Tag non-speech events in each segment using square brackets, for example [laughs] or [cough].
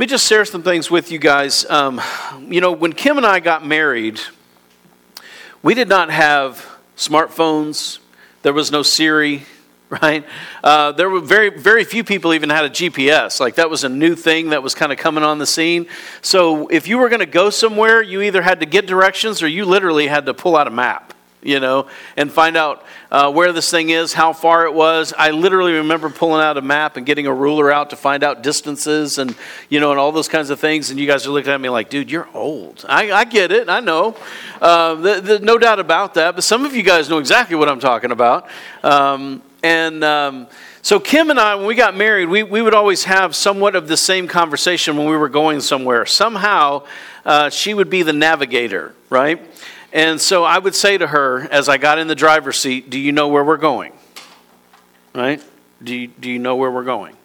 me just share some things with you guys. Um, you know, when Kim and I got married, we did not have smartphones. There was no Siri, [laughs] right? Uh, there were very, very few people even had a GPS. Like that was a new thing that was kind of coming on the scene. So if you were going to go somewhere, you either had to get directions or you literally had to pull out a map you know, and find out uh, where this thing is, how far it was. I literally remember pulling out a map and getting a ruler out to find out distances and, you know, and all those kinds of things. And you guys are looking at me like, dude, you're old. I, I get it. I know. Uh, the, the, no doubt about that. But some of you guys know exactly what I'm talking about. Um, and um, so, Kim and I, when we got married, we, we would always have somewhat of the same conversation when we were going somewhere. Somehow, uh, she would be the navigator, right? And so I would say to her as I got in the driver's seat, Do you know where we're going? Right? Do you, do you know where we're going?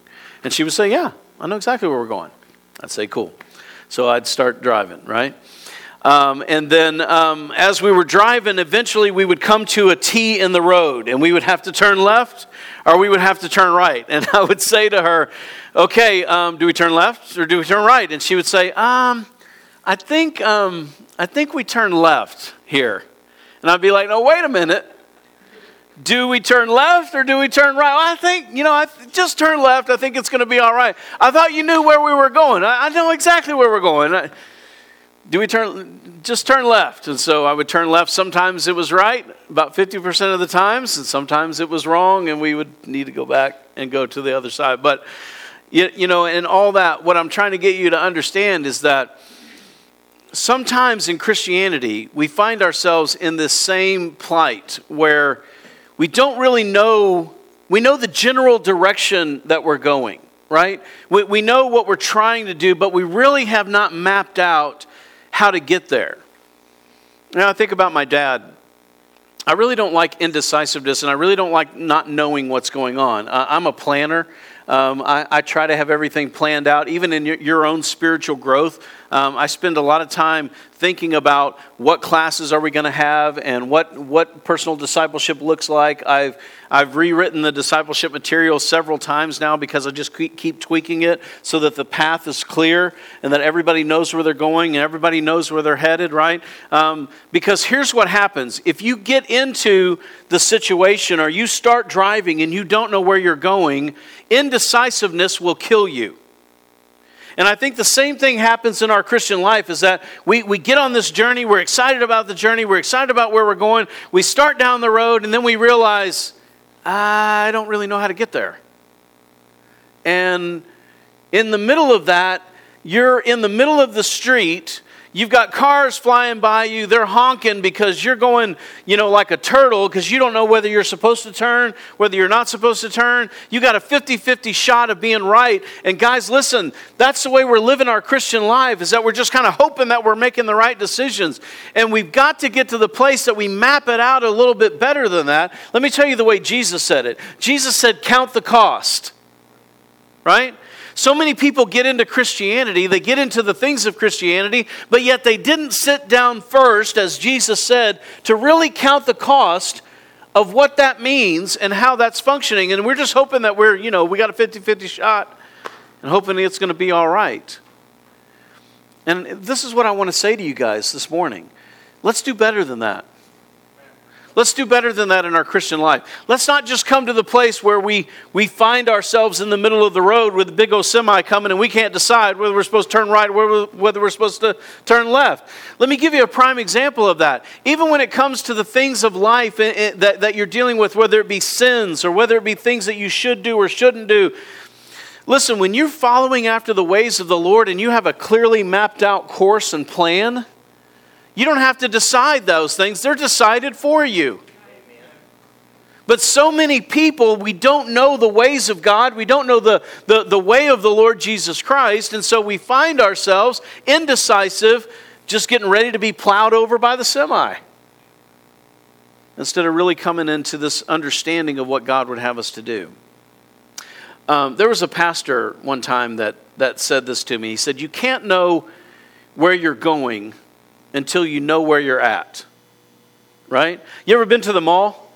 And she would say, Yeah, I know exactly where we're going. I'd say, Cool. So I'd start driving, right? Um, and then um, as we were driving, eventually we would come to a T in the road and we would have to turn left or we would have to turn right. [laughs] And I would say to her, Okay, um, do we turn left or do we turn right? And she would say, um, I think, um, I think we turn left here. And I'd be like, no, wait a minute. Do we turn left or do we turn right? Well, I think, you know, I th- just turn left. I think it's going to be all right. I thought you knew where we were going. I, I know exactly where we're going. I, do we turn, just turn left? And so I would turn left. Sometimes it was right, about 50% of the times, and sometimes it was wrong, and we would need to go back and go to the other side. But, you, you know, and all that, what I'm trying to get you to understand is that sometimes in Christianity, we find ourselves in this same plight where we don't really know, we know the general direction that we're going, right? We, we know what we're trying to do, but we really have not mapped out how to get there. Now, I think about my dad. I really don't like indecisiveness and I really don't like not knowing what's going on. Uh, I'm a planner. Um, I, I, try to have everything planned out, even in your, your own spiritual growth. Um, I spend a lot of time thinking about what classes are we going to have and what, what personal discipleship looks like. I've, I've rewritten the discipleship material several times now because I just keep, keep tweaking it so that the path is clear and that everybody knows where they're going and everybody knows where they're headed, right? Um, because here's what happens if you get into the situation or you start driving and you don't know where you're going, indecisiveness will kill you. And I think the same thing happens in our Christian life is that we, we get on this journey, we're excited about the journey, we're excited about where we're going, we start down the road, and then we realize, I don't really know how to get there. And in the middle of that, you're in the middle of the street You've got cars flying by you. They're honking because you're going, you know, like a turtle because you don't know whether you're supposed to turn, whether you're not supposed to turn. You got a 50 50 shot of being right. And guys, listen, that's the way we're living our Christian life is that we're just kind of hoping that we're making the right decisions. And we've got to get to the place that we map it out a little bit better than that. Let me tell you the way Jesus said it Jesus said, Count the cost, right? So many people get into Christianity, they get into the things of Christianity, but yet they didn't sit down first, as Jesus said, to really count the cost of what that means and how that's functioning. And we're just hoping that we're, you know, we got a 50 50 shot and hoping it's going to be all right. And this is what I want to say to you guys this morning. Let's do better than that. Let's do better than that in our Christian life. Let's not just come to the place where we, we find ourselves in the middle of the road with a big old semi coming and we can't decide whether we're supposed to turn right or whether we're supposed to turn left. Let me give you a prime example of that. Even when it comes to the things of life that, that you're dealing with, whether it be sins or whether it be things that you should do or shouldn't do, listen, when you're following after the ways of the Lord and you have a clearly mapped out course and plan, you don't have to decide those things, they're decided for you. But so many people, we don't know the ways of God. We don't know the, the, the way of the Lord Jesus Christ. And so we find ourselves indecisive, just getting ready to be plowed over by the semi. Instead of really coming into this understanding of what God would have us to do. Um, there was a pastor one time that, that said this to me. He said, You can't know where you're going until you know where you're at. Right? You ever been to the mall?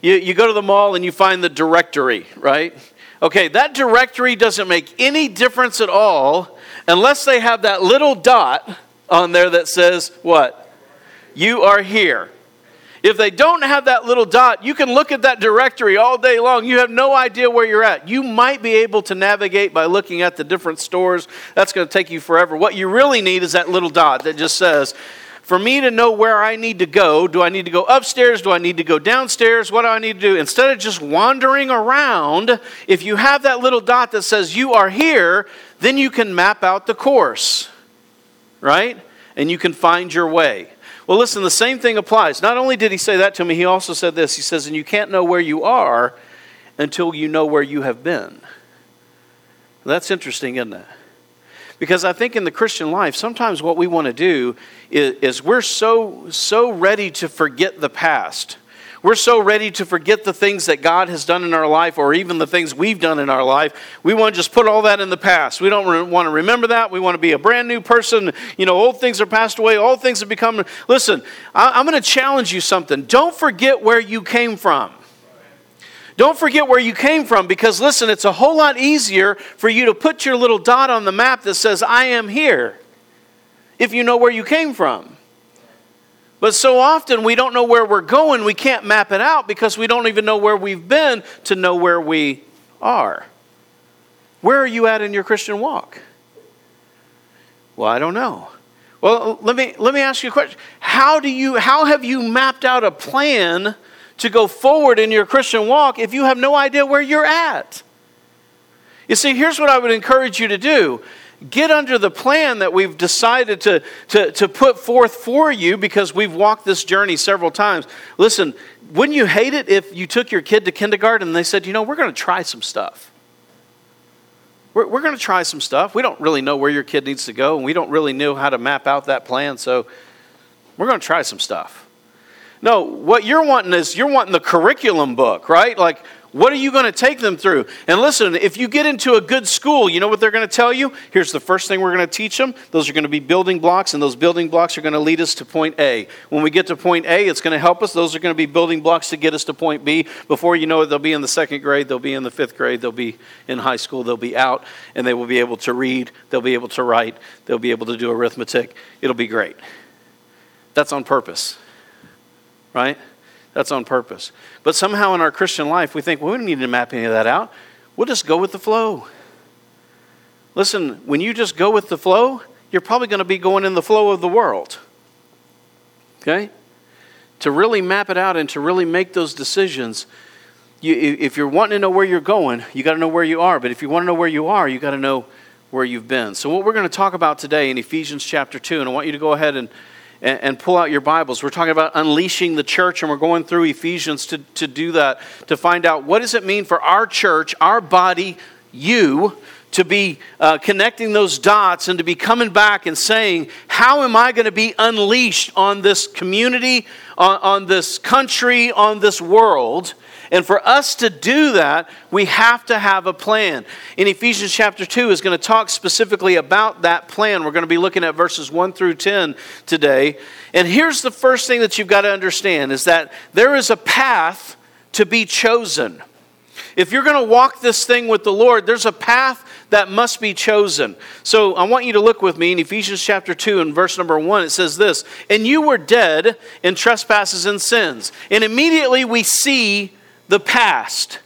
You, you go to the mall and you find the directory, right? Okay, that directory doesn't make any difference at all unless they have that little dot on there that says, What? You are here. If they don't have that little dot, you can look at that directory all day long. You have no idea where you're at. You might be able to navigate by looking at the different stores. That's going to take you forever. What you really need is that little dot that just says, for me to know where I need to go, do I need to go upstairs? Do I need to go downstairs? What do I need to do? Instead of just wandering around, if you have that little dot that says you are here, then you can map out the course, right? And you can find your way. Well, listen, the same thing applies. Not only did he say that to me, he also said this. He says, and you can't know where you are until you know where you have been. That's interesting, isn't it? Because I think in the Christian life, sometimes what we want to do is, is, we're so, so ready to forget the past. We're so ready to forget the things that God has done in our life or even the things we've done in our life. We want to just put all that in the past. We don't re- want to remember that. We want to be a brand new person. You know, old things are passed away, old things have become. Listen, I- I'm going to challenge you something. Don't forget where you came from. Don't forget where you came from because, listen, it's a whole lot easier for you to put your little dot on the map that says, I am here, if you know where you came from. But so often we don't know where we're going. We can't map it out because we don't even know where we've been to know where we are. Where are you at in your Christian walk? Well, I don't know. Well, let me, let me ask you a question. How, do you, how have you mapped out a plan to go forward in your Christian walk if you have no idea where you're at? You see, here's what I would encourage you to do get under the plan that we've decided to, to, to put forth for you because we've walked this journey several times. Listen, wouldn't you hate it if you took your kid to kindergarten and they said, you know, we're going to try some stuff? We're, we're going to try some stuff. We don't really know where your kid needs to go, and we don't really know how to map out that plan, so we're going to try some stuff. No, what you're wanting is you're wanting the curriculum book, right? Like, what are you going to take them through? And listen, if you get into a good school, you know what they're going to tell you? Here's the first thing we're going to teach them. Those are going to be building blocks, and those building blocks are going to lead us to point A. When we get to point A, it's going to help us. Those are going to be building blocks to get us to point B. Before you know it, they'll be in the second grade, they'll be in the fifth grade, they'll be in high school, they'll be out, and they will be able to read, they'll be able to write, they'll be able to do arithmetic. It'll be great. That's on purpose, right? That's on purpose. But somehow in our Christian life, we think, well, we don't need to map any of that out. We'll just go with the flow. Listen, when you just go with the flow, you're probably going to be going in the flow of the world. Okay? To really map it out and to really make those decisions, you, if you're wanting to know where you're going, you got to know where you are. But if you want to know where you are, you got to know where you've been. So, what we're going to talk about today in Ephesians chapter 2, and I want you to go ahead and and, and, pull out your Bibles. We're talking about unleashing the church, and we're going through Ephesians to, to do that, to find out what does it mean for our church, our body, you, to be uh, connecting those dots and to be coming back and saying, How am I going to be unleashed on this community, on, on this country, on this world? And for us to do that, we have to have a plan. In Ephesians chapter 2 is going to talk specifically about that plan. We're going to be looking at verses 1 through 10 today. And here's the first thing that you've got to understand is that there is a path to be chosen. If you're going to walk this thing with the Lord, there's a path that must be chosen. So I want you to look with me in Ephesians chapter 2 and verse number 1. It says this And you were dead in trespasses and sins. And immediately we see the past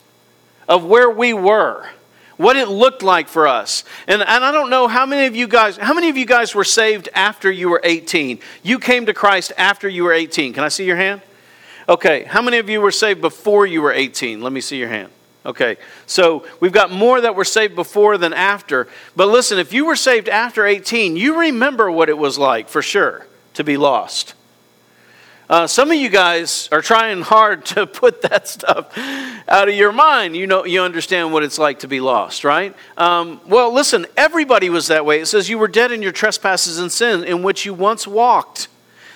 of where we were, what it looked like for us. And, and I don't know how many of you guys, how many of you guys were saved after you were 18? You came to Christ after you were 18. Can I see your hand? Okay. How many of you were saved before you were 18? Let me see your hand. Okay, so we've got more that were saved before than after. But listen, if you were saved after 18, you remember what it was like for sure to be lost. Uh, some of you guys are trying hard to [laughs] put that stuff out of your mind. You know, you understand what it's like to be lost, right? Um, well, listen, everybody was that way. It says you were dead in your trespasses and sin in which you once walked.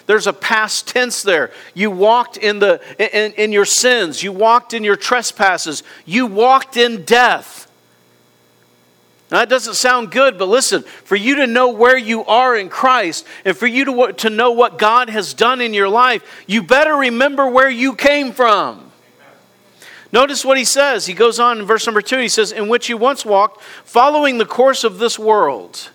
There's a past tense there. You walked in, the, in, in your sins. You walked in your trespasses. You walked in death. Now, that doesn't sound good, but listen, for you to know where you are in Christ and for you to, to know what God has done in your life, you better remember where you came from. Notice what he says. He goes on in verse number two. He says, In which you once walked, following the course of this world.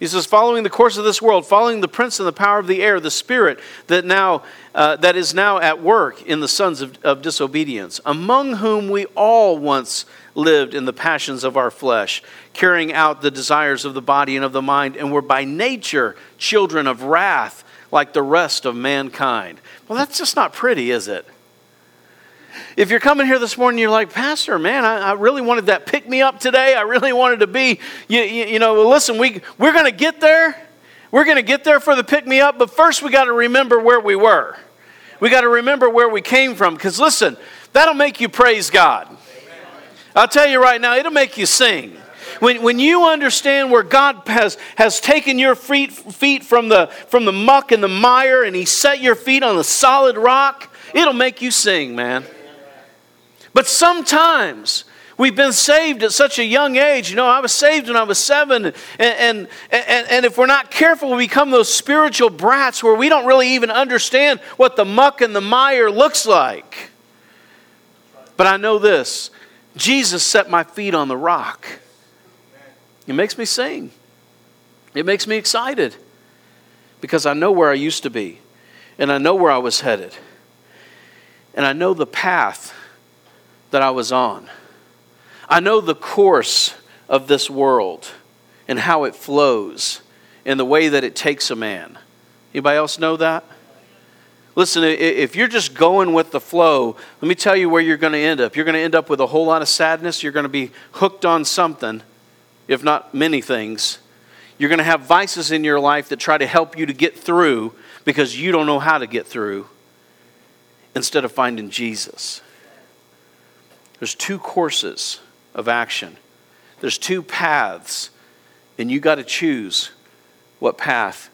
He says, following the course of this world, following the prince and the power of the air, the spirit that now uh, that is now at work in the sons of, of disobedience, among whom we all once lived in the passions of our flesh, carrying out the desires of the body and of the mind, and were by nature children of wrath, like the rest of mankind. Well, that's just not pretty, is it? If you're coming here this morning, you're like, Pastor, man, I, I really wanted that pick me up today. I really wanted to be, you, you, you know, listen, we, we're going to get there. We're going to get there for the pick me up, but first we got to remember where we were. We got to remember where we came from. Because listen, that'll make you praise God. I'll tell you right now, it'll make you sing. When, when you understand where God has, has taken your feet, feet from, the, from the muck and the mire and He set your feet on the solid rock, it'll make you sing, man. But sometimes we've been saved at such a young age. You know, I was saved when I was seven. And, and, and, and, if we're not careful, we become those spiritual brats where we don't really even understand what the muck and the mire looks like. But I know this Jesus set my feet on the rock. It makes me sing, it makes me excited because I know where I used to be and I know where I was headed. And I know the path that I was on. I know the course of this world and how it flows and the way that it takes a man. Anybody else know that? Listen, if you're just going with the flow, let me tell you where you're going to end up. You're going to end up with a whole lot of sadness. You're going to be hooked on something, if not many things. You're going to have vices in your life that try to help you to get through because you don't know how to get through instead of finding Jesus. There's two courses of action, there's two paths, and you got to choose what path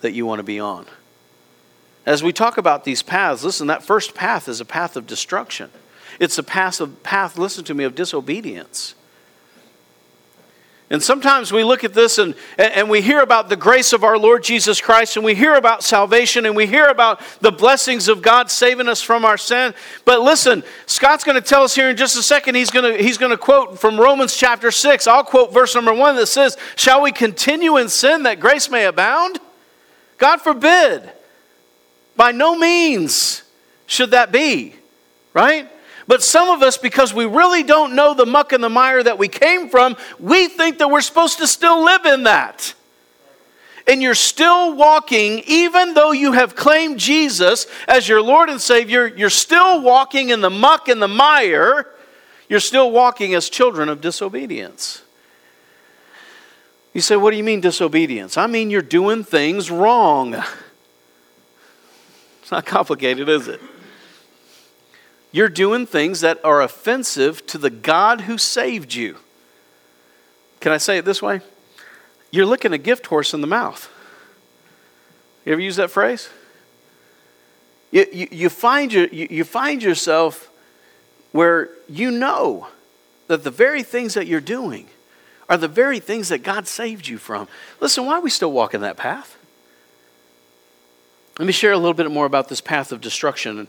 that you want to be on. As we talk about these paths, listen, that first path is a path of destruction. It's a path of path, listen to me, of disobedience. And sometimes we look at this and, and we hear about the grace of our Lord Jesus Christ and we hear about salvation and we hear about the blessings of God saving us from our sin. But listen, Scott's going to tell us here in just a second, he's going to, he's going to quote from Romans chapter 6. I'll quote verse number 1 that says, Shall we continue in sin that grace may abound? God forbid. By no means should that be, right? But some of us, because we really don't know the muck and the mire that we came from, we think that we're supposed to still live in that. And you're still walking, even though you have claimed Jesus as your Lord and Savior, you're still walking in the muck and the mire. You're still walking as children of disobedience. You say, What do you mean disobedience? I mean, you're doing things wrong. It's not [laughs] complicated, is it? You're doing things that are offensive to the God who saved you. Can I say it this way? You're licking a gift horse in the mouth. You ever use that phrase? You, you, you, find, your, you, you find yourself where you know that the very things that you're doing are the very things that God saved you from. Listen, why are we still walking that path? Let me share a little bit more about this path of destruction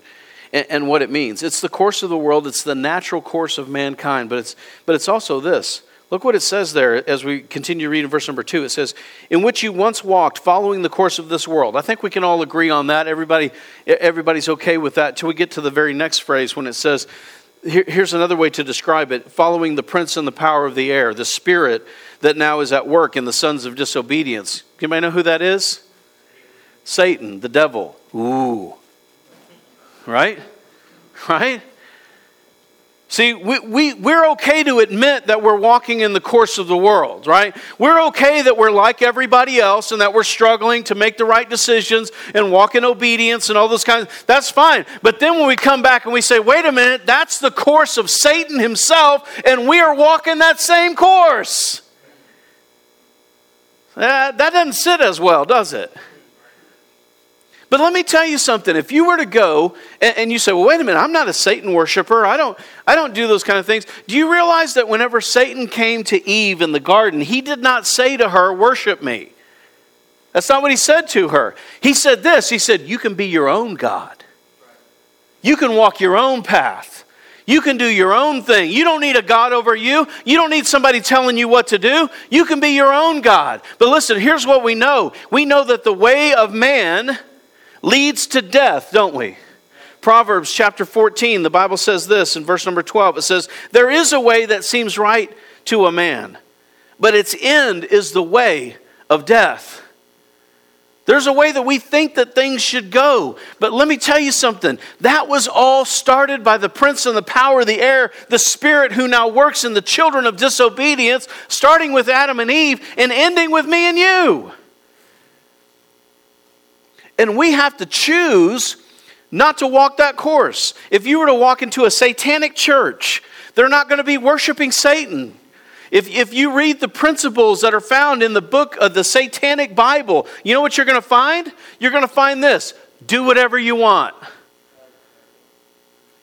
and, and what it means. It's the course of the world, it's the natural course of mankind, but it's, but it's also this. Look what it says there as we continue reading verse number two. It says, In which you once walked, following the course of this world. I think we can all agree on that. Everybody, everybody's okay with that until we get to the very next phrase when it says, here, Here's another way to describe it following the prince and the power of the air, the spirit that now is at work in the sons of disobedience. Anybody know who that is? Satan, the devil. Ooh. Right? [laughs] Right? See, we, we, we're okay to admit that we're walking in the course of the world, right? We're okay that we're like everybody else and that we're struggling to make the right decisions and walk in obedience and all those kinds. Of, that's fine. But then when we come back and we say, wait a minute, that's the course of Satan himself, and we are walking that same course. that doesn't sit as well, does it? But let me tell you something. If you were to go and, and, you say, well, wait a minute, I'm not a Satan worshiper. I don't, I don't do those kind of things. Do you realize that whenever Satan came to Eve in the garden, he did not say to her, worship me? That's not what he said to her. He said this He said, You can be your own God, you can walk your own path. You can do your own thing. You don't need a God over you. You don't need somebody telling you what to do. You can be your own God. But listen, here's what we know we know that the way of man leads to death, don't we? Proverbs chapter 14, the Bible says this in verse number 12. It says, There is a way that seems right to a man, but its end is the way of death. There's a way that we think that things should go. But let me tell you something. That was all started by the prince and the power of the air, the spirit who now works in the children of disobedience, starting with Adam and Eve and ending with me and you. And we have to choose not to walk that course. If you were to walk into a satanic church, they're not going to be worshiping Satan. If, if you read the principles that are found in the book of the Satanic Bible, you know what you're going to find? You're going to find this do whatever you want.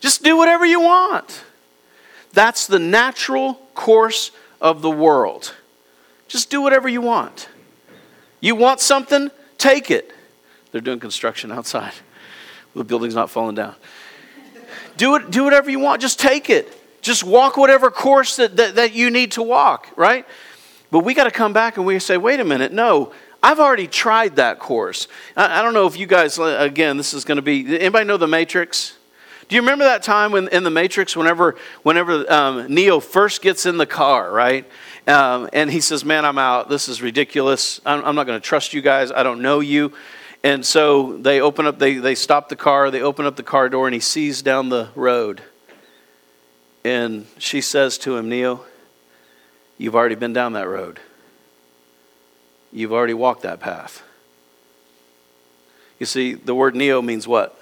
Just do whatever you want. That's the natural course of the world. Just do whatever you want. You want something? Take it. They're doing construction outside. The building's not falling down. Do it, do whatever you want. Just take it. Just walk whatever course that, that, that you need to walk, right? But we got to come back and we say, wait a minute, no, I've already tried that course. I, I don't know if you guys, again, this is going to be, anybody know the Matrix? Do you remember that time when in the Matrix, whenever, whenever um, Neo first gets in the car, right? Um, and he says, Man, I'm out. This is ridiculous. I'm, I'm not going to trust you guys. I don't know you. And so they open up, they, they stop the car, they open up the car door, and he sees down the road. And she says to him, Neo, you've already been down that road. You've already walked that path. You see, the word neo means what?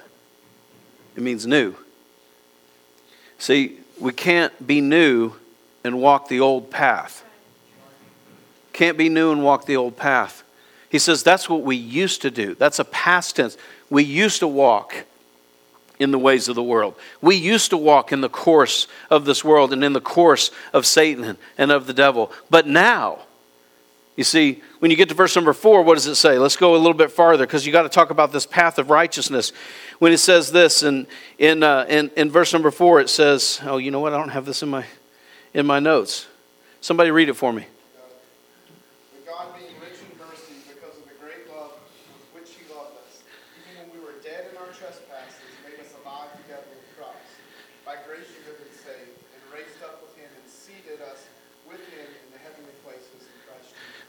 It means new. See, we can't be new and walk the old path. Can't be new and walk the old path. He says that's what we used to do. That's a past tense. We used to walk in the ways of the world. We used to walk in the course of this world and in the course of Satan and of the devil. But now, you see, when you get to verse number four, what does it say? Let's go a little bit farther because you got to talk about this path of righteousness. When it says this in, in, uh, in, in verse number four, it says, Oh, you know what? I don't have this in my, in my notes. Somebody read it for me.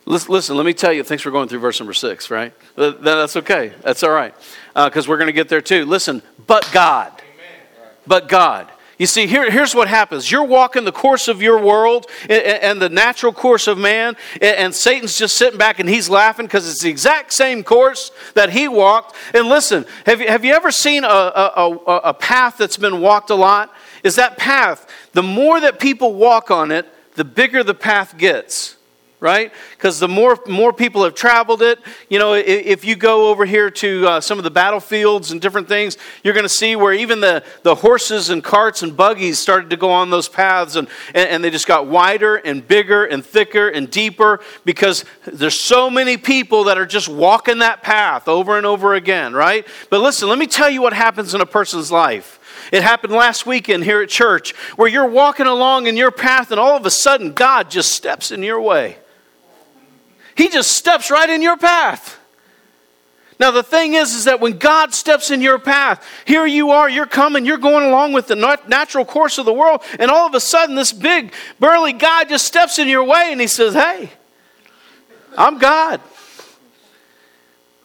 Listen, let me tell you, thanks for going through verse number six, right? That's okay. That's all right. Because uh, we're going to get there too. Listen, but God. But God. You see, here, here's what happens. You're walking the course of your world and, and the natural course of man, and, and, Satan's just sitting back and he's laughing because it's the exact same course that he walked. And listen, have you, have you ever seen a, a, a, a path that's been walked a lot? Is that path, the more that people walk on it, the bigger the path gets right? Because the more more people have traveled it, you know, if, if you go over here to uh, some of the battlefields and different things, you're going to see where even the, the horses and carts and buggies started to go on those paths, and, and, and they just got wider and bigger and thicker and deeper because there's so many people that are just walking that path over and over again, right? But listen, let me tell you what happens in a person's life. It happened last weekend here at church where you're walking along in your path and all of a sudden God just steps in your way. He just steps right in your path. Now, the thing is, is that when God steps in your path, here you are, you're coming, you're going along with the natural course of the world, and all of a sudden, this big, burly guy just steps in your way and he says, Hey, I'm God.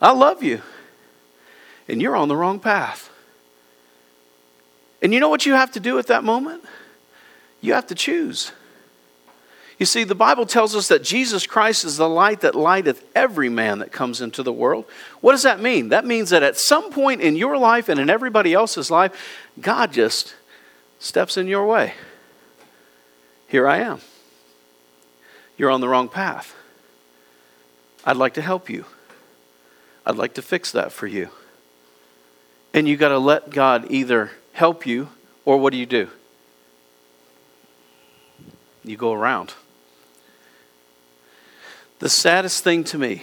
I love you. And you're on the wrong path. And you know what you have to do at that moment? You have to choose. You see, the Bible tells us that Jesus Christ is the light that lighteth every man that comes into the world. What does that mean? That means that at some point in your life and in everybody else's life, God just steps in your way. Here I am. You're on the wrong path. I'd like to help you. I'd like to fix that for you. And you got to let God either help you or what do you do? You go around. The saddest thing to me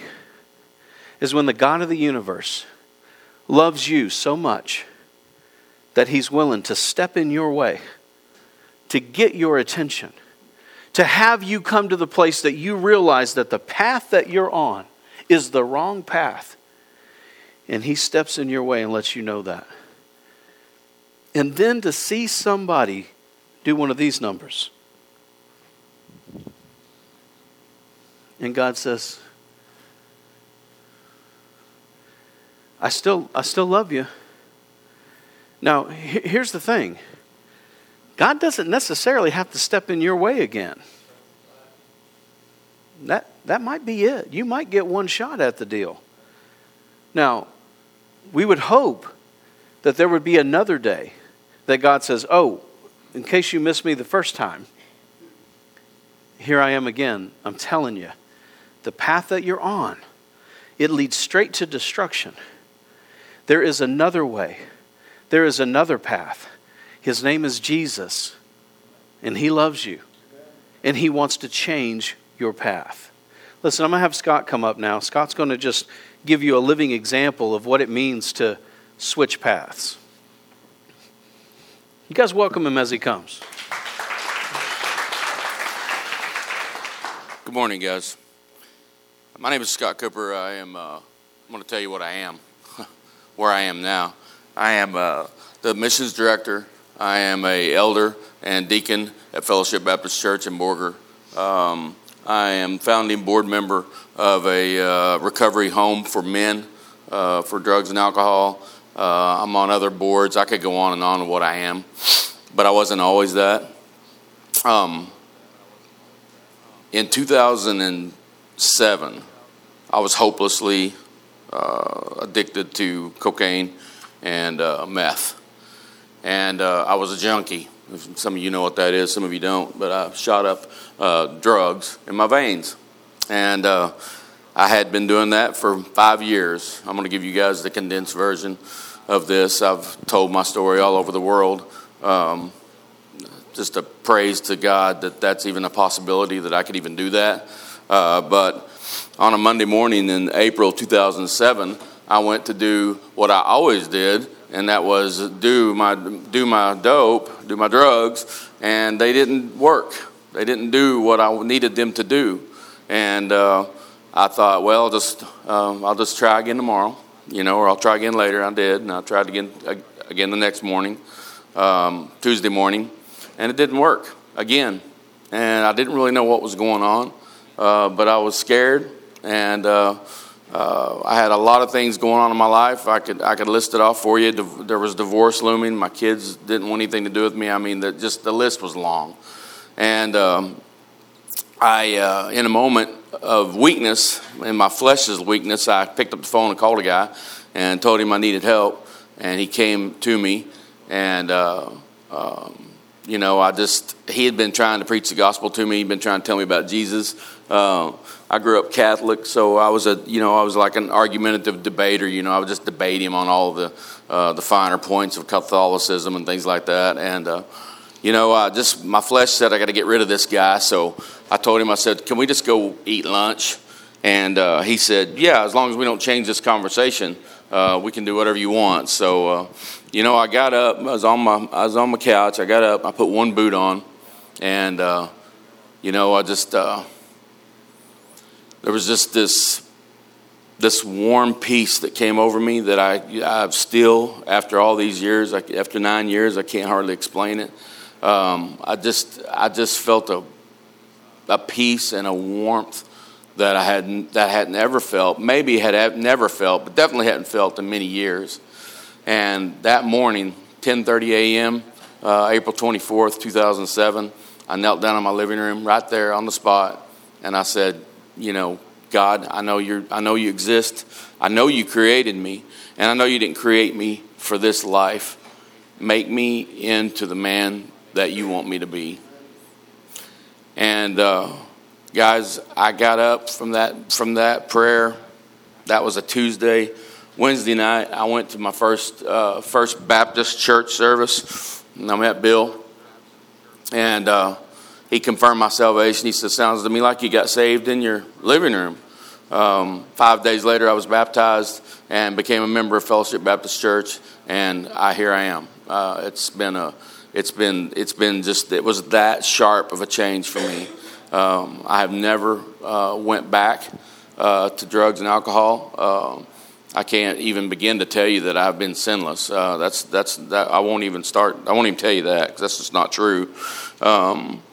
is when the God of the universe loves you so much that he's willing to step in your way to get your attention, to have you come to the place that you realize that the path that you're on is the wrong path. And He steps in your way and lets you know that. And then to see somebody do one of these numbers. And God says, I still, I still love you. Now, here's the thing God doesn't necessarily have to step in your way again. That, that might be it. You might get one shot at the deal. Now, we would hope that there would be another day that God says, Oh, in case you missed me the first time, here I am again. I'm telling you, the path that you're on, it leads straight to destruction. There is another way, there is another path. His name is Jesus, and He loves you, and He wants to change your path. Listen, I'm going to have Scott come up now. Scott's going to just give you a living example of what it means to switch paths. You guys welcome him as he comes. Good morning, guys. My name is Scott Cooper. I am. Uh, I'm going to tell you what I am, [laughs] where I am now. I am uh, the missions director. I am a elder and deacon at Fellowship Baptist Church in Borger. Um, I am founding board member of a uh, recovery home for men uh, for drugs and alcohol. Uh, I'm on other boards. I could go on and on with what I am, but I wasn't always that. Um, in 2007, I was hopelessly uh, addicted to cocaine and uh, meth. And uh, I was a junkie. Some of you know what that is, some of you don't, but I shot up uh, drugs in my veins. And uh, I had been doing that for five years. I'm going to give you guys the condensed version of this. I've told my story all over the world. Um, just a praise to God that that's even a possibility that I could even do that. Uh, but on a Monday morning in April 2007, I went to do what I always did, and that was do my do my dope, do my drugs, and they didn't work. They didn't do what I needed them to do, and uh, I thought, well, I'll just um, I'll just try again tomorrow you know, or I'll try again later. I did, and I tried again again the next morning, um, Tuesday morning, and it didn't work again. And I didn't really know what was going on, uh, but I was scared, and uh, uh, I had a lot of things going on in my life. I could I could list it off for you. There was divorce looming. My kids didn't want anything to do with me. I mean, the, just the list was long, and um, I, uh, in a moment of weakness, in my flesh's weakness, I picked up the phone and called a guy and told him I needed help. And he came to me, and uh, um, you know, I just he had been trying to preach the gospel to me. He'd been trying to tell me about Jesus. Uh, I grew up Catholic, so I was a you know I was like an argumentative debater. You know, I would just debate him on all the uh, the finer points of Catholicism and things like that. And uh, you know, uh, just my flesh said I got to get rid of this guy, so I told him, I said, can we just go eat lunch? And uh, he said, yeah, as long as we don't change this conversation, uh, we can do whatever you want. So, uh, you know, I got up, I was, on my, I was on my couch, I got up, I put one boot on, and, uh, you know, I just, uh, there was just this this warm peace that came over me that I, I still, after all these years, I, after nine years, I can't hardly explain it. Um, I just, I just felt a a peace and a warmth that I hadn't that I had never felt, maybe had never felt, but definitely hadn't felt in many years. And that morning, 10:30 a.m., uh, April 24th, 2007, I knelt down in my living room right there on the spot, and I said, "You know, God, I know you I know you exist. I know you created me, and I know you didn't create me for this life. Make me into the man that you want me to be." And uh, guys, I got up from that from that prayer. That was a Tuesday. Wednesday night, I went to my first uh, first Baptist church service. And I met Bill, and uh, he confirmed my salvation. He said, "Sounds to me like you got saved in your living room." Um, five days later, I was baptized and became a member of Fellowship Baptist Church, and I here I am. Uh, it's been a it's been it's been just it was that sharp of a change for me. Um, I have never uh, went back uh, to drugs and alcohol. Um, I can't even begin to tell you that I've been sinless. Uh, that's that's that. I won't even start. I won't even tell you that because that's just not true. Um,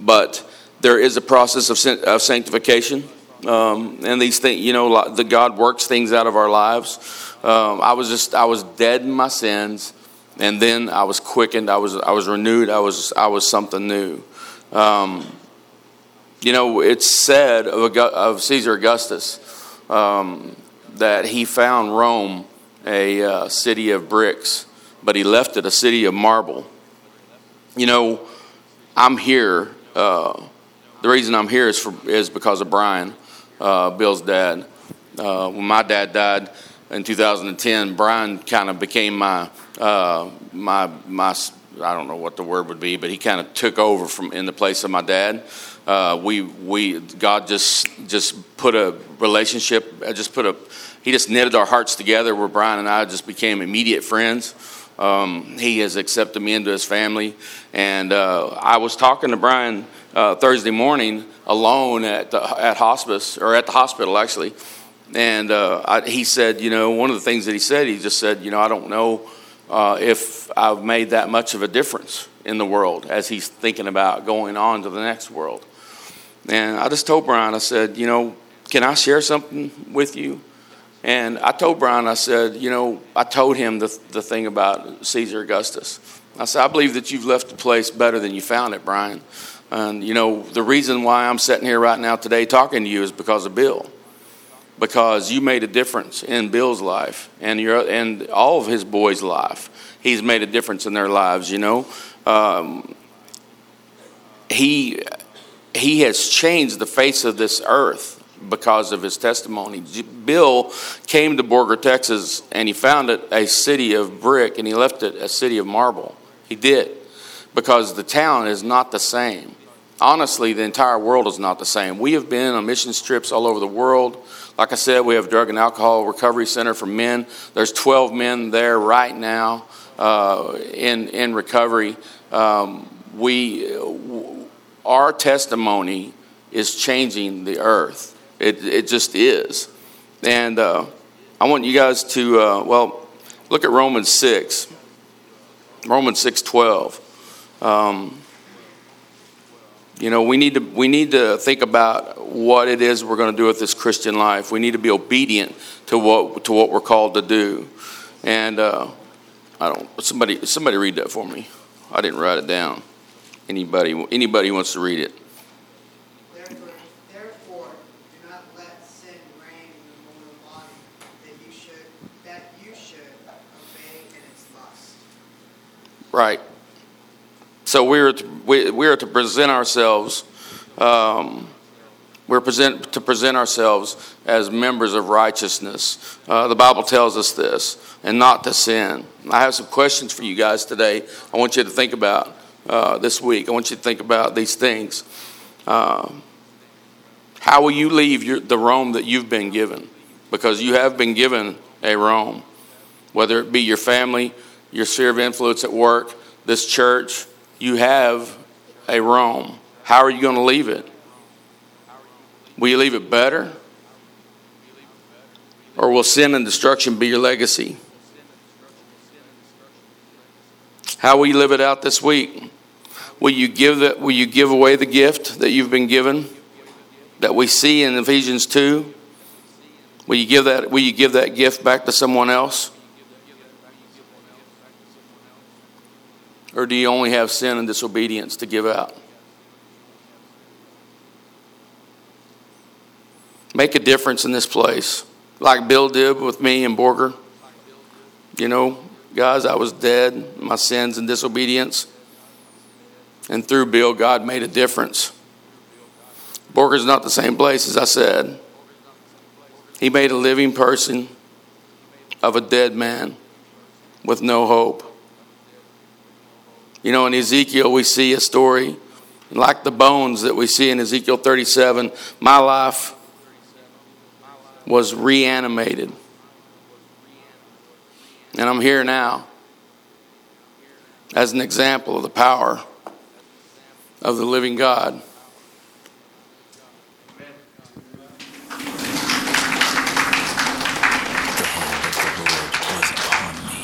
but there is a process of, of sanctification, um, and these things. You know, the God works things out of our lives. Um, I was just I was dead in my sins, and then I was quickened. I was I was renewed. I was I was something new. Um, you know, it's said of, of Caesar Augustus um, that he found Rome a uh, city of bricks, but he left it a city of marble. You know, I'm here. Uh, the reason I'm here is, for, is because of Brian, uh, Bill's dad. Uh, when my dad died in 2010, Brian kind of became my uh, my my I don't know what the word would be, but he kind of took over from in the place of my dad. Uh, we we God just just put a relationship, uh, just put a he just knitted our hearts together where Brian and I just became immediate friends. Um, he has accepted me into his family, and uh, I was talking to Brian uh, Thursday morning alone at the, at hospice or at the hospital actually, and uh, I, he said, you know, one of the things that he said, he just said, you know, I don't know uh, if I've made that much of a difference in the world as he's thinking about going on to the next world. And I just told Brian, I said, you know, can I share something with you? And I told Brian, I said, you know, I told him the, the thing about Caesar Augustus. I said, I believe that you've left the place better than you found it, Brian. And, you know, the reason why I'm sitting here right now today talking to you is because of Bill. Because you made a difference in Bill's life and, your, and all of his boys' life. He's made a difference in their lives, you know. Um, he, he has changed the face of this earth because of his testimony. Bill came to Borger, Texas, and he found it a city of brick, and he left it a city of marble. He did, because the town is not the same. Honestly, the entire world is not the same. We have been on mission trips all over the world. Like I said, we have drug and alcohol recovery center for men. There's 12 men there right now uh, in in recovery. Um, we our testimony is changing the earth. It, it just is. And uh, I want you guys to, uh, well, look at Romans 6. Romans 6 12. Um, you know, we need to we need to think about what it is we're going to do with this Christian life. We need to be obedient to what to what we're called to do. And uh, I don't somebody somebody read that for me. I didn't write it down. Anybody anybody wants to read it? Right. So we are to, we, we are to present ourselves. Um, we're present, to present ourselves as members of righteousness. Uh, the Bible tells us this, and not to sin. I have some questions for you guys today. I want you to think about uh, this week. I want you to think about these things. Uh, how will you leave your, the Rome that you've been given? Because you have been given a Rome, whether it be your family, your sphere of influence at work, this church, you have a Rome. How are you going to leave it? Will you leave it better? Or will sin and destruction be your legacy? How will you live it out this week? Will you give that will you give away the gift that you've been given that we see in Ephesians 2? Will you give that will you give that gift back to someone else? Or do you only have sin and disobedience to give out? Make a difference in this place, like Bill did with me and Borger. You know, guys, I was dead, my sins and disobedience. And through Bill, God made a difference. Borger's not the same place as I said. He made a living person of a dead man with no hope. You know, in Ezekiel, we see a story like the bones that we see in Ezekiel 37. My life was reanimated. And I'm here now. as an example of the power of the living God. The hold of the Lord was upon me.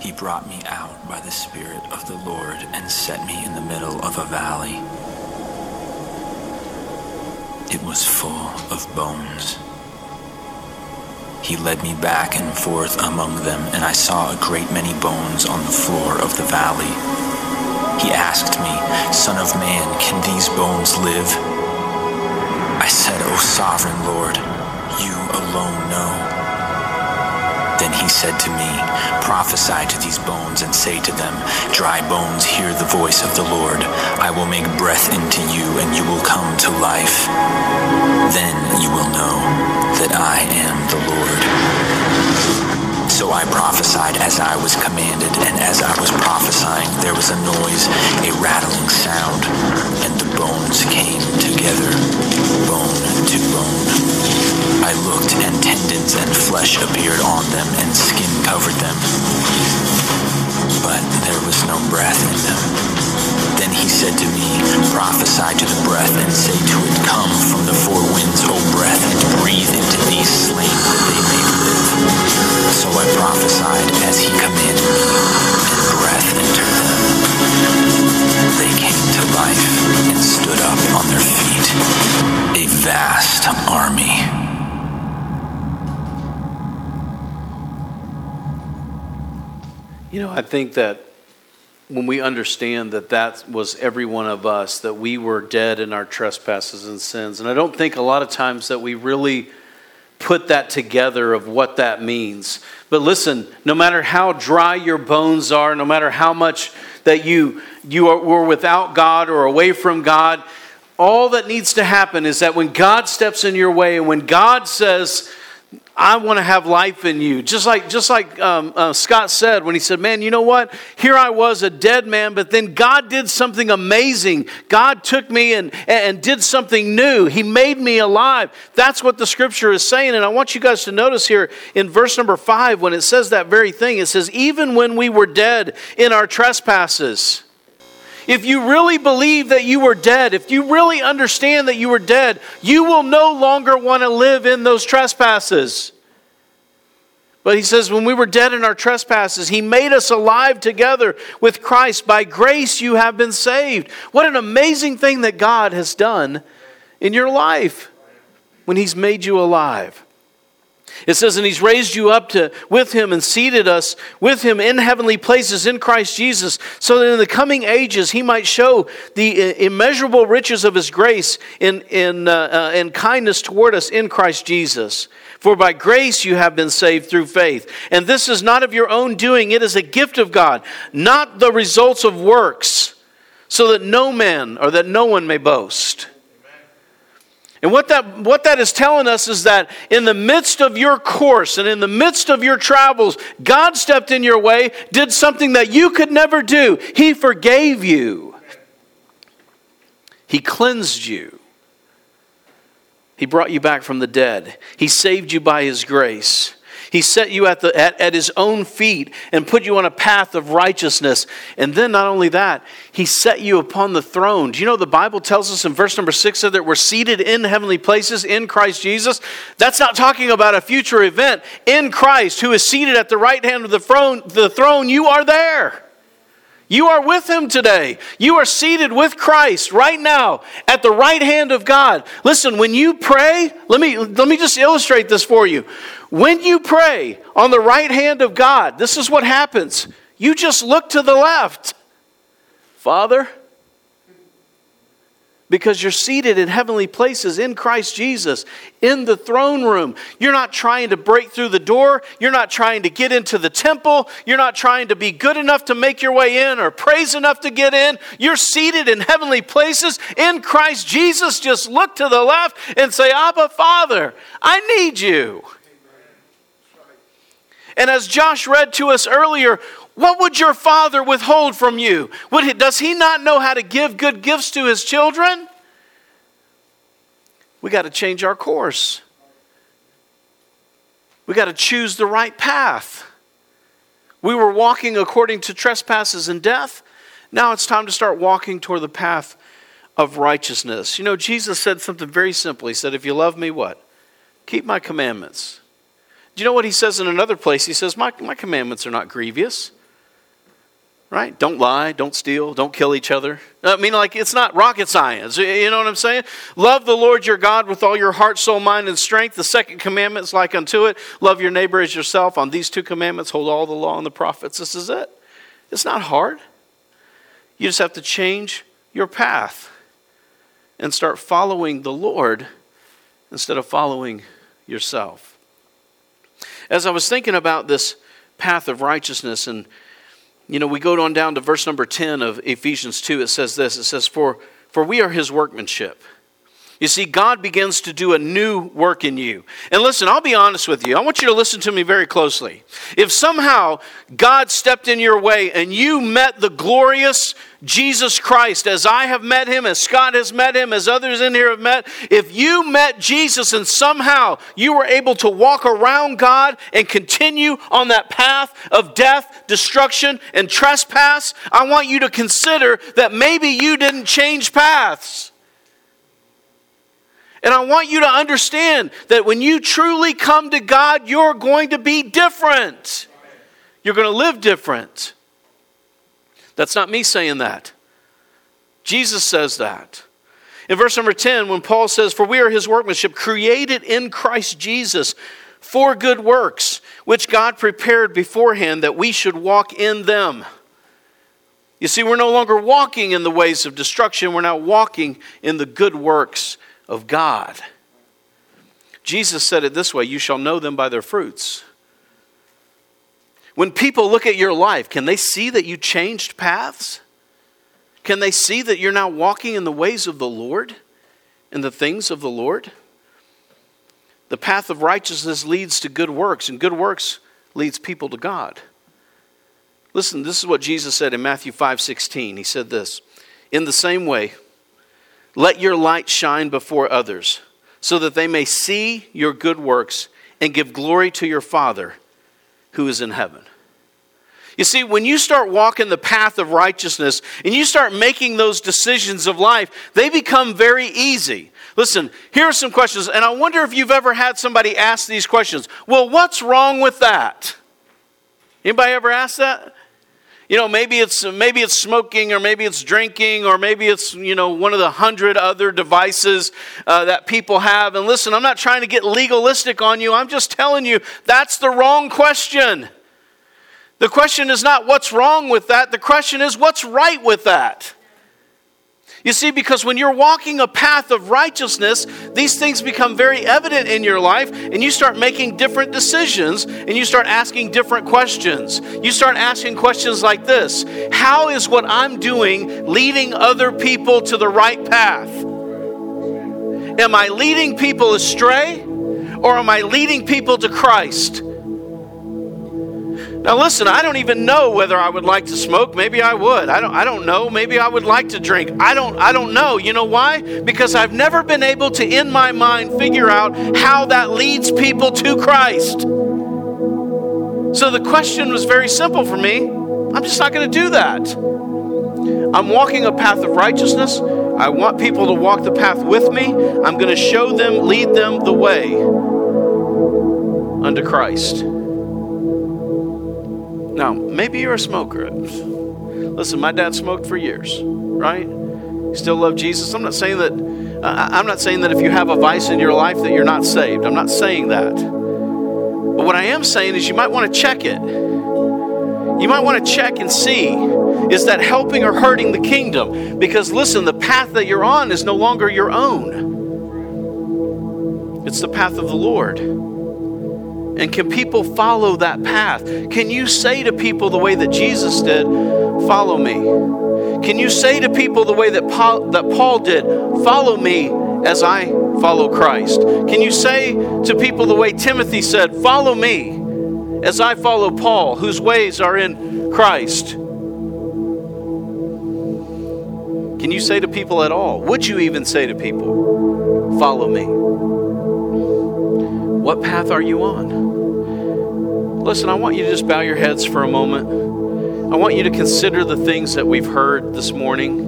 He brought me out by the Spirit of the Lord and set me in the middle of a valley. It was full of bones. He led me back and forth among them, and I saw a great many bones on the floor of the valley. He asked me, Son of man, can these bones live? I said, O sovereign Lord, you alone know. Then he said to me, Prophesy to these bones and say to them, Dry bones, hear the voice of the Lord. I will make breath into you, and you will come to life. Then you will know that I am the Lord. So I prophesied as I was commanded, and as I was prophesying, there was a noise, a rattling sound, and the bones came together, bone to bone. I looked, and tendons and flesh appeared on them, and skin covered them. But there was no breath in them. He said to me, Prophesy to the breath, and say to it, Come from the four winds, O breath, and breathe into these slain that they may live. So I prophesied as he commanded me, and breath entered them. They came to life and stood up on their feet, a vast army. You know, I think that when we understand that that was every one of us, that we were dead in our trespasses and sins, and I don't think a lot of times that we really put that together of what that means. But listen, no matter how dry your bones are, no matter how much that you you are, were without God or away from God, all that needs to happen is that when God steps in your way and when God says, I want to have life in you. Just like, just like um, uh, Scott said when he said, Man, you know what? Here I was, a dead man, but then God did something amazing. God took me and, and did something new. He made me alive. That's what the scripture is saying. And I want you guys to notice here in verse number five, when it says that very thing, it says, Even when we were dead in our trespasses, if you really believe that you were dead, if you really understand that you were dead, you will no longer want to live in those trespasses. But he says, when we were dead in our trespasses, he made us alive together with Christ. By grace you have been saved. What an amazing thing that God has done in your life when he's made you alive. It says, and he's raised you up to, with him and seated us with him in heavenly places in Christ Jesus, so that in the coming ages he might show the uh, immeasurable riches of his grace in, in, uh, uh, and kindness toward us in Christ Jesus. For by grace you have been saved through faith. And this is not of your own doing, it is a gift of God, not the results of works, so that no man or that no one may boast. And what that, what that is telling us is that in the midst of your course and in the midst of your travels, God stepped in your way, did something that you could never do. He forgave you, He cleansed you, He brought you back from the dead, He saved you by His grace. He set you at, the, at, at his own feet and put you on a path of righteousness. And then, not only that, he set you upon the throne. Do you know the Bible tells us in verse number six that we're seated in heavenly places in Christ Jesus? That's not talking about a future event. In Christ, who is seated at the right hand of the throne, the throne you are there. You are with him today. You are seated with Christ right now at the right hand of God. Listen, when you pray, let me, let me just illustrate this for you. When you pray on the right hand of God, this is what happens. You just look to the left. Father, because you're seated in heavenly places in Christ Jesus, in the throne room. You're not trying to break through the door. You're not trying to get into the temple. You're not trying to be good enough to make your way in or praise enough to get in. You're seated in heavenly places in Christ Jesus. Just look to the left and say, Abba, Father, I need you. And as Josh read to us earlier, what would your father withhold from you? He, does he not know how to give good gifts to his children? We got to change our course. We got to choose the right path. We were walking according to trespasses and death. Now it's time to start walking toward the path of righteousness. You know, Jesus said something very simple. He said, If you love me, what? Keep my commandments. Do you know what he says in another place? He says, My, my commandments are not grievous. Right? Don't lie, don't steal, don't kill each other. I mean, like, it's not rocket science. You know what I'm saying? Love the Lord your God with all your heart, soul, mind, and strength. The second commandment is like unto it love your neighbor as yourself. On these two commandments, hold all the law and the prophets. This is it. It's not hard. You just have to change your path and start following the Lord instead of following yourself. As I was thinking about this path of righteousness, and you know, we go on down to verse number 10 of Ephesians 2, it says this. It says, For, for we are his workmanship you see, God begins to do a new work in you. And listen, I'll be honest with you. I want you to listen to me very closely. If somehow God stepped in your way and you met the glorious Jesus Christ as I have met him, as Scott has met him, as others in here have met, if you met Jesus and somehow you were able to walk around God and continue on that path of death, destruction, and trespass, I want you to consider that maybe you didn't change paths. And I want you to understand that when you truly come to God, you're going to be different. You're going to live different. That's not me saying that. Jesus says that. In verse number 10, when Paul says, For we are his workmanship, created in Christ Jesus for good works, which God prepared beforehand that we should walk in them. You see, we're no longer walking in the ways of destruction, we're now walking in the good works of God. Jesus said it this way You shall know them by their fruits. When people look at your life, can they see that you changed paths? Can they see that you're now walking in the ways of the Lord and the things of the Lord? The path of righteousness leads to good works, and good works leads people to God. Listen, this is what Jesus said in Matthew 5 16. He said this In the same way, let your light shine before others, so that they may see your good works and give glory to your Father who is in heaven. You see, when you start walking the path of righteousness and you start making those decisions of life, they become very easy. Listen, here are some questions, and I wonder if you've ever had somebody ask these questions. Well, what's wrong with that? Anybody ever ask that? You know maybe it's maybe it's smoking or maybe it's drinking or maybe it's you know one of the hundred other devices uh, that people have. And listen i'm not trying to get legalistic on you. I'm just telling you that's the wrong question. The question is not what's wrong with that. The question is what's right with that you see, because when you're walking a path of righteousness, these things become very evident in your life, and you start making different decisions, and you start asking different questions. You start asking questions like this How is what I'm doing leading other people to the right path? Am I leading people astray, or am I leading people to Christ? Now listen, I don't even know whether I would like to smoke. Maybe I would. I don't I don't know. Maybe I would like to drink. I don't I don't know. You know why? Because I've never been able to in my mind figure out how that leads people to Christ. So the question was very simple for me. I'm just not going to do that. I'm walking a path of righteousness. I want people to walk the path with me. I'm going to show them, lead them the way unto Christ. Now, maybe you're a smoker. Listen, my dad smoked for years, right? still love Jesus. I'm not saying that I'm not saying that if you have a vice in your life that you're not saved. I'm not saying that. But what I am saying is you might want to check it. You might want to check and see is that helping or hurting the kingdom? Because listen, the path that you're on is no longer your own. It's the path of the Lord. And can people follow that path? Can you say to people the way that Jesus did, follow me? Can you say to people the way that Paul, that Paul did, follow me as I follow Christ? Can you say to people the way Timothy said, follow me as I follow Paul, whose ways are in Christ? Can you say to people at all? Would you even say to people, follow me? What path are you on? Listen, I want you to just bow your heads for a moment. I want you to consider the things that we've heard this morning.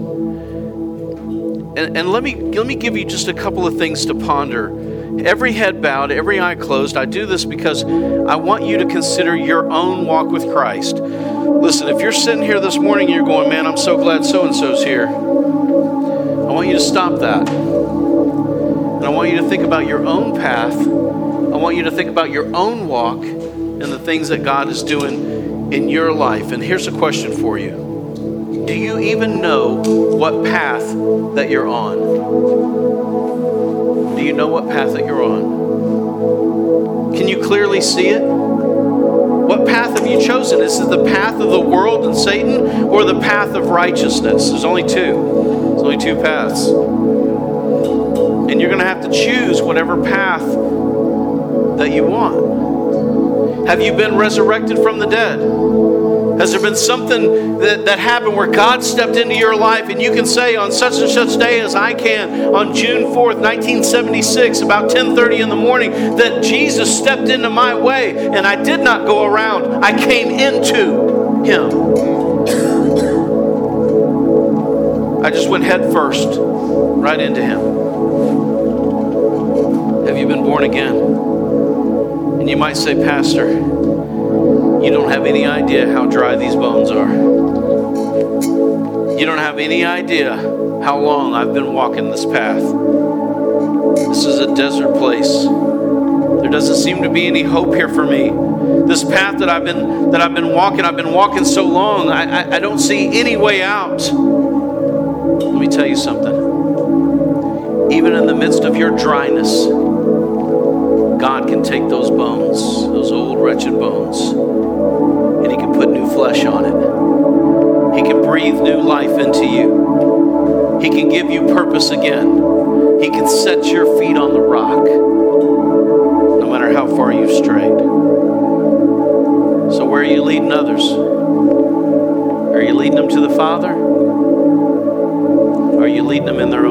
And, and let, me, let me give you just a couple of things to ponder. Every head bowed, every eye closed. I do this because I want you to consider your own walk with Christ. Listen, if you're sitting here this morning and you're going, man, I'm so glad so and so's here, I want you to stop that. And I want you to think about your own path. I want you to think about your own walk and the things that God is doing in your life. And here's a question for you Do you even know what path that you're on? Do you know what path that you're on? Can you clearly see it? What path have you chosen? Is it the path of the world and Satan or the path of righteousness? There's only two. There's only two paths. And you're going to have to choose whatever path that you want. Have you been resurrected from the dead? Has there been something that, that happened where God stepped into your life and you can say on such and such day as I can on June 4th, 1976, about 10:30 in the morning, that Jesus stepped into my way and I did not go around. I came into him. I just went head first right into him. Have you been born again? And you might say, Pastor, you don't have any idea how dry these bones are. You don't have any idea how long I've been walking this path. This is a desert place. There doesn't seem to be any hope here for me. This path that I've been that I've been walking, I've been walking so long, I, I, I don't see any way out. Let me tell you something. Even in the midst of your dryness, God can take those bones, those old wretched bones, and He can put new flesh on it. He can breathe new life into you. He can give you purpose again. He can set your feet on the rock, no matter how far you've strayed. So, where are you leading others? Are you leading them to the Father? Are you leading them in their